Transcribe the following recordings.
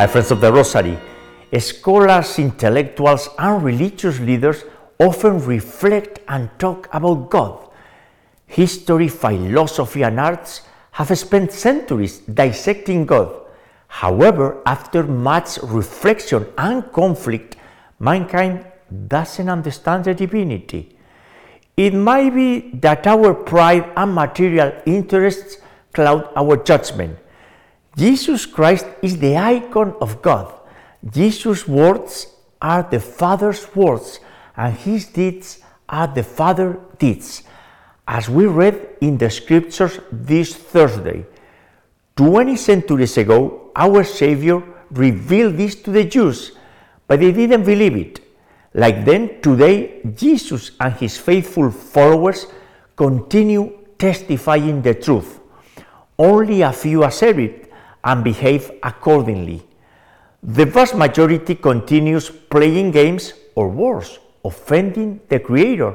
Hi, friends of the Rosary. Scholars, intellectuals, and religious leaders often reflect and talk about God. History, philosophy, and arts have spent centuries dissecting God. However, after much reflection and conflict, mankind doesn't understand the divinity. It might be that our pride and material interests cloud our judgment. Jesus Christ is the icon of God. Jesus' words are the Father's words, and his deeds are the Father's deeds. As we read in the scriptures this Thursday, 20 centuries ago, our Savior revealed this to the Jews, but they didn't believe it. Like then, today, Jesus and his faithful followers continue testifying the truth. Only a few accept it and behave accordingly. The vast majority continues playing games or worse, offending the Creator,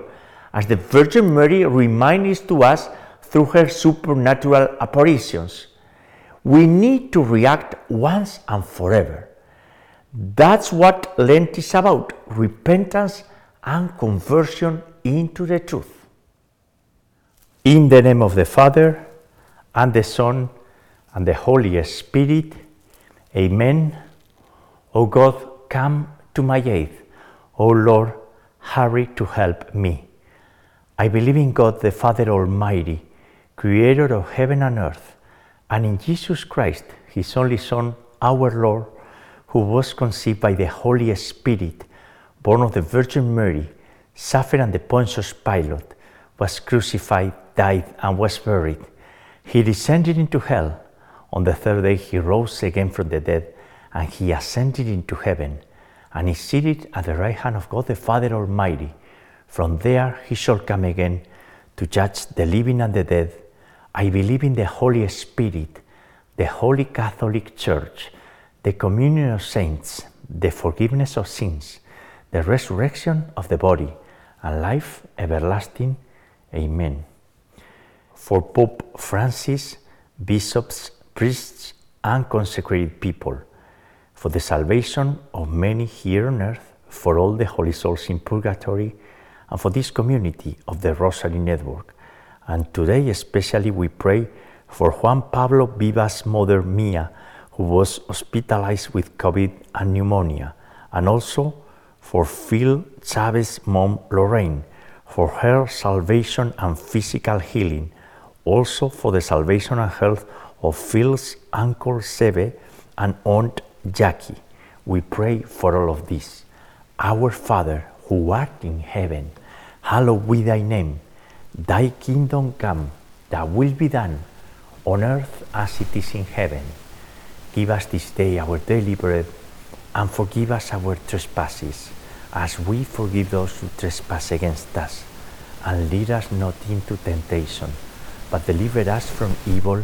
as the Virgin Mary reminds to us through her supernatural apparitions. We need to react once and forever. That's what Lent is about repentance and conversion into the truth. In the name of the Father, and the Son, and the Holy Spirit, Amen. O God, come to my aid. O Lord, hurry to help me. I believe in God the Father Almighty, creator of heaven and earth, and in Jesus Christ, his only Son, our Lord, who was conceived by the Holy Spirit, born of the Virgin Mary, suffered under Pontius Pilate, was crucified, died, and was buried. He descended into hell. On the third day, he rose again from the dead, and he ascended into heaven, and is seated at the right hand of God the Father Almighty. From there he shall come again to judge the living and the dead. I believe in the Holy Spirit, the Holy Catholic Church, the communion of saints, the forgiveness of sins, the resurrection of the body, and life everlasting. Amen. For Pope Francis, bishops, priests, and consecrated people, for the salvation of many here on earth, for all the holy souls in purgatory, and for this community of the Rosary Network. And today, especially, we pray for Juan Pablo Viva's mother Mia, who was hospitalized with COVID and pneumonia, and also for Phil Chavez's mom Lorraine, for her salvation and physical healing, also for the salvation and health of Phil's uncle Sebe and aunt Jackie. We pray for all of this. Our Father, who art in heaven, hallowed be thy name. Thy kingdom come, thy will be done, on earth as it is in heaven. Give us this day our daily bread, and forgive us our trespasses, as we forgive those who trespass against us. And lead us not into temptation, but deliver us from evil.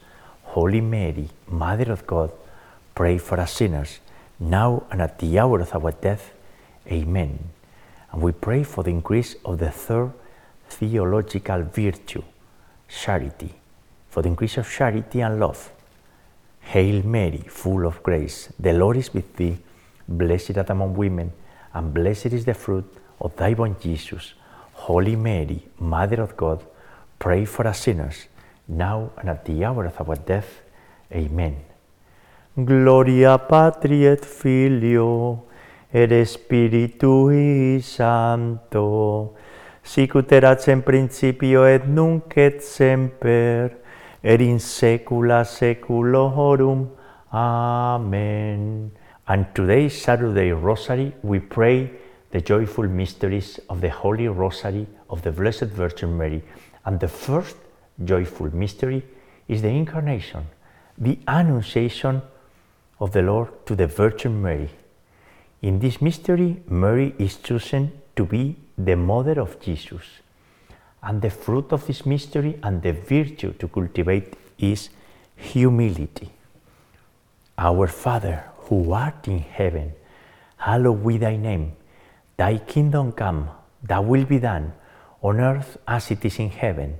Holy Mary, Mother of God, pray for us sinners, now and at the hour of our death. Amen. And we pray for the increase of the third theological virtue, charity, for the increase of charity and love. Hail Mary, full of grace, the Lord is with thee. Blessed art among women, and blessed is the fruit of thy womb, Jesus. Holy Mary, Mother of God, pray for us sinners, now and at the hour of our death. Amen. Gloria Patri et Filio et Spiritui Sancto, sic ut erat in principio et nunc et semper, et in saecula saeculorum. Amen. And today, Saturday Rosary, we pray the joyful mysteries of the Holy Rosary of the Blessed Virgin Mary. And the first joyful mystery is the Incarnation, the Annunciation of the Lord to the Virgin Mary. In this mystery, Mary is chosen to be the mother of Jesus. And the fruit of this mystery and the virtue to cultivate is humility. Our Father, who art in heaven, hallowed be thy name. Thy kingdom come, thy will be done, on earth as it is in heaven.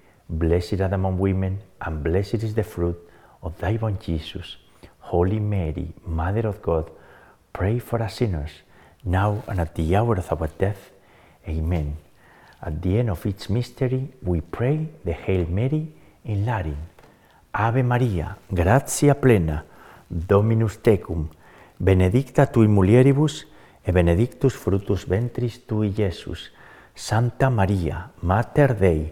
Blessed art among women, and blessed is the fruit of thy womb, Jesus. Holy Mary, Mother of God, pray for us sinners, now and at the hour of our death. Amen. At the end of each mystery, we pray the Hail Mary in Latin. Ave Maria, gratia plena, Dominus tecum, benedicta tui mulieribus, e benedictus fructus ventris tui, Iesus. Santa Maria, Mater Dei,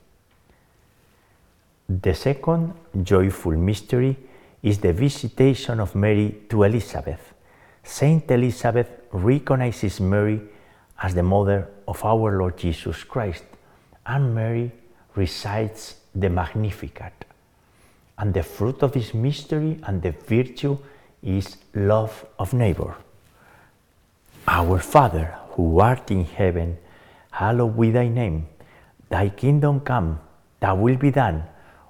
The second joyful mystery is the visitation of Mary to Elizabeth. Saint Elizabeth recognizes Mary as the mother of our Lord Jesus Christ, and Mary recites the Magnificat. And the fruit of this mystery and the virtue is love of neighbor. Our Father, who art in heaven, hallowed be thy name. Thy kingdom come, thy will be done,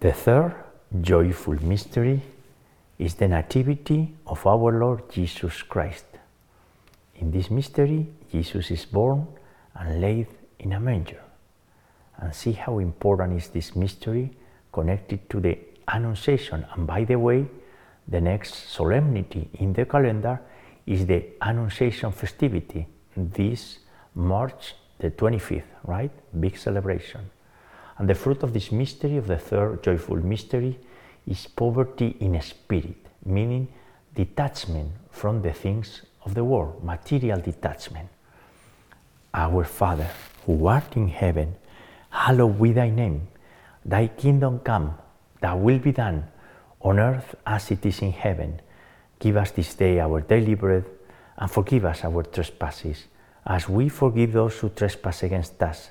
The third joyful mystery is the Nativity of our Lord Jesus Christ. In this mystery, Jesus is born and laid in a manger. And see how important is this mystery connected to the Annunciation. And by the way, the next solemnity in the calendar is the Annunciation festivity this March the 25th, right? Big celebration. And the fruit of this mystery, of the third joyful mystery, is poverty in spirit, meaning detachment from the things of the world, material detachment. Our Father, who art in heaven, hallowed be thy name. Thy kingdom come, thy will be done, on earth as it is in heaven. Give us this day our daily bread, and forgive us our trespasses, as we forgive those who trespass against us.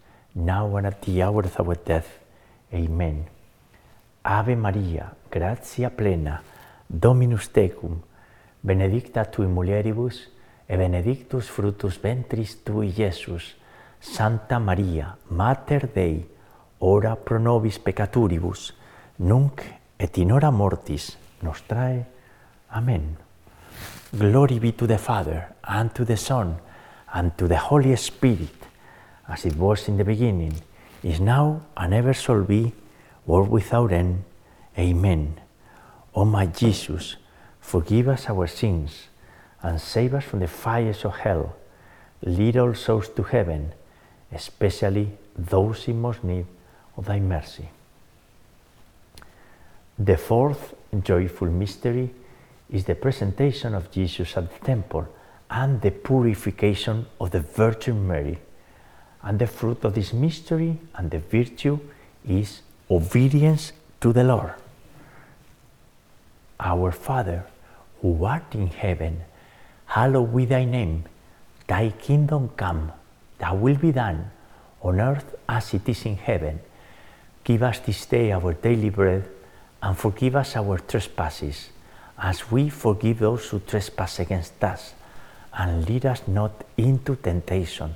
now and at the hour of our death. Amen. Ave Maria, gratia plena, Dominus tecum, benedicta tui mulieribus, et benedictus fructus ventris tui, Iesus. Santa Maria, Mater Dei, ora pro nobis peccaturibus, nunc et in hora mortis nostrae. Amen. Glory be to the Father, and to the Son, and to the Holy Spirit, as it was in the beginning, is now, and ever shall be, world without end. Amen. O my Jesus, forgive us our sins, and save us from the fires of hell. Lead all souls to heaven, especially those in most need of thy mercy. The fourth joyful mystery is the presentation of Jesus at the temple and the purification of the Virgin Mary. And the fruit of this mystery and the virtue is obedience to the Lord. Our Father, who art in heaven, hallowed be thy name. Thy kingdom come, thy will be done, on earth as it is in heaven. Give us this day our daily bread, and forgive us our trespasses, as we forgive those who trespass against us. And lead us not into temptation,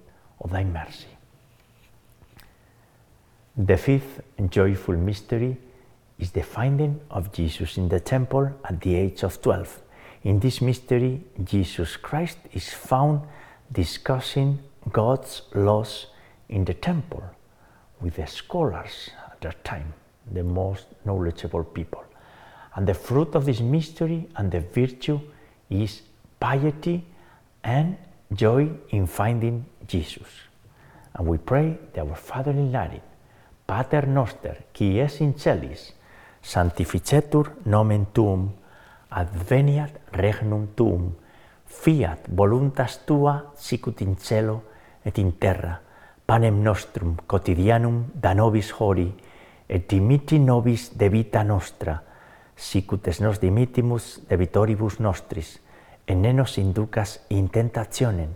of thy mercy. The fifth joyful mystery is the finding of Jesus in the temple at the age of 12. In this mystery, Jesus Christ is found discussing God's laws in the temple with the scholars at that time, the most knowledgeable people. And the fruit of this mystery and the virtue is piety and joy in finding Jesus. And we pray that our Father in Latin, Pater Noster, qui es in celis, sanctificetur nomen tuum, adveniat regnum tuum, fiat voluntas tua sicut in cielo et in terra, panem nostrum quotidianum da nobis hori, et dimitti nobis debita nostra, sicut es nos dimittimus debitoribus nostris, et ne nos inducas in tentationem,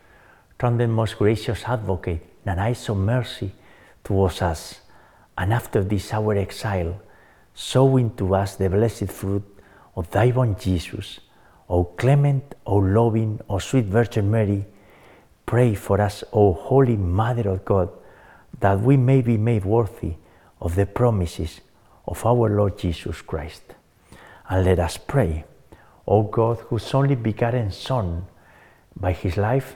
Turn the most gracious advocate, and eyes of mercy towards us, and after this our exile, sow into us the blessed fruit of thy born Jesus. O clement, O loving, O sweet Virgin Mary, pray for us, O Holy Mother of God, that we may be made worthy of the promises of our Lord Jesus Christ. And let us pray, O God, whose only begotten Son, by his life,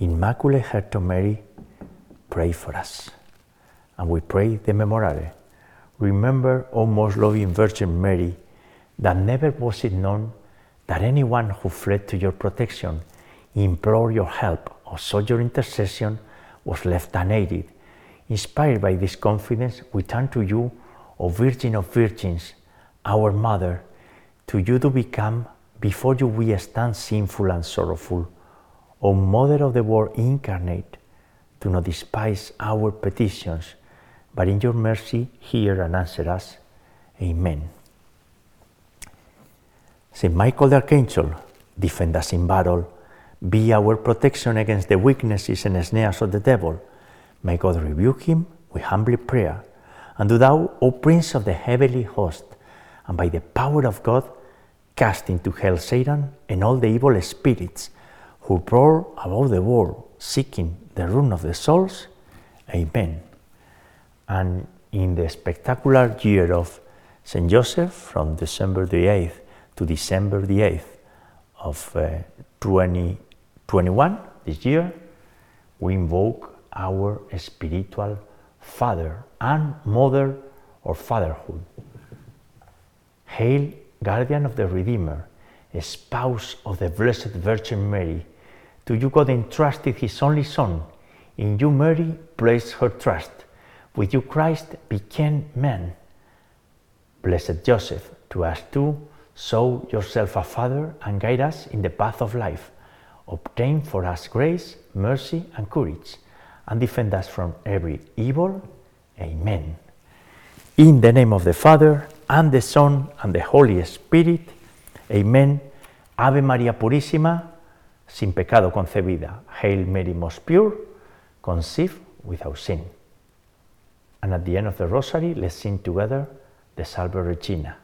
Immaculate Heart of Mary, pray for us. And we pray the Memorare. Remember, O most loving Virgin Mary, that never was it known that anyone who fled to your protection, implored your help, or sought your intercession was left unaided. Inspired by this confidence, we turn to you, O Virgin of Virgins, our Mother. To you to become, before you we stand sinful and sorrowful. O Mother of the Word incarnate, do not despise our petitions, but in your mercy hear and answer us. Amen. Saint Michael the Archangel, defend us in battle, be our protection against the weaknesses and snares of the devil. May God rebuke him, we humbly pray. And do thou, O Prince of the heavenly host, and by the power of God, cast into hell Satan and all the evil spirits who prowl about the world, seeking the ruin of the souls. Amen. And in the spectacular year of Saint Joseph, from December the 8th to December the 8th of uh, 2021, this year, we invoke our spiritual father and mother or fatherhood. Hail, guardian of the Redeemer, spouse of the Blessed Virgin Mary. To you God entrusted his only Son. In you Mary placed her trust. With you Christ became man. Blessed Joseph, to us too, show yourself a father and guide us in the path of life. Obtain for us grace, mercy, and courage, and defend us from every evil. Amen. In the name of the Father, and the Son, and the Holy Spirit. Amen. Ave María Purísima, sin pecado concebida. Hail Mary, most pure, conceived without sin. And at the end of the Rosary, let's sing together the Salve Regina.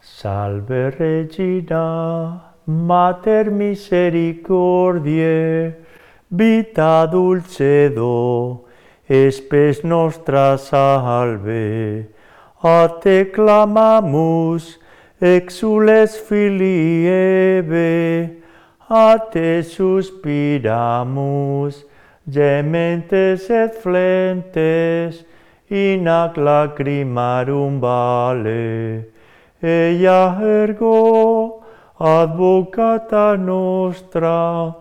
Salve Regina, Mater misericordiae, vita dulcedo, espes nostra salve. A te clamamus, exules filii a te suspiramus, gementes et flentes, in ac lacrimarum vale. Ella ergo, advocata nostra,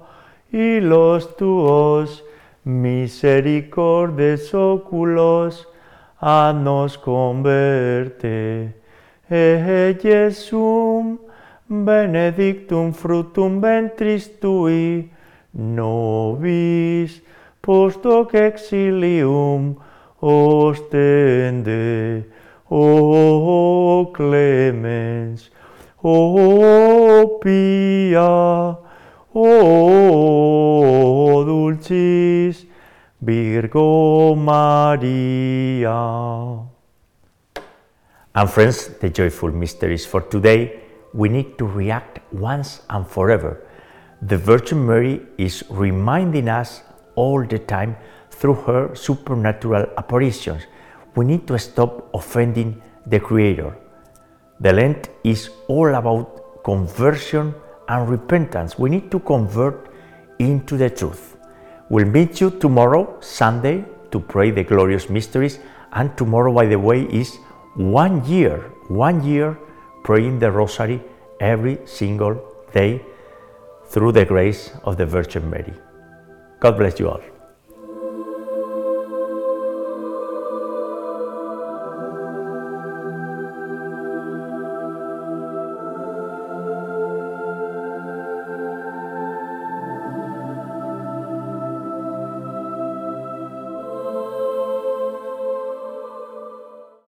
y los tuos misericordes oculos a nos converte. E Jesum benedictum fructum ventris tui, nobis post hoc exilium ostende, o clemens, o pia, o dulcis Virgo Maria. And friends, the joyful mysteries for today we need to react once and forever. The Virgin Mary is reminding us all the time through her supernatural apparitions. We need to stop offending the Creator. The Lent is all about conversion and repentance. We need to convert into the truth. We'll meet you tomorrow, Sunday, to pray the glorious mysteries. And tomorrow, by the way, is one year, one year praying the Rosary every single day through the grace of the Virgin Mary. God bless you all.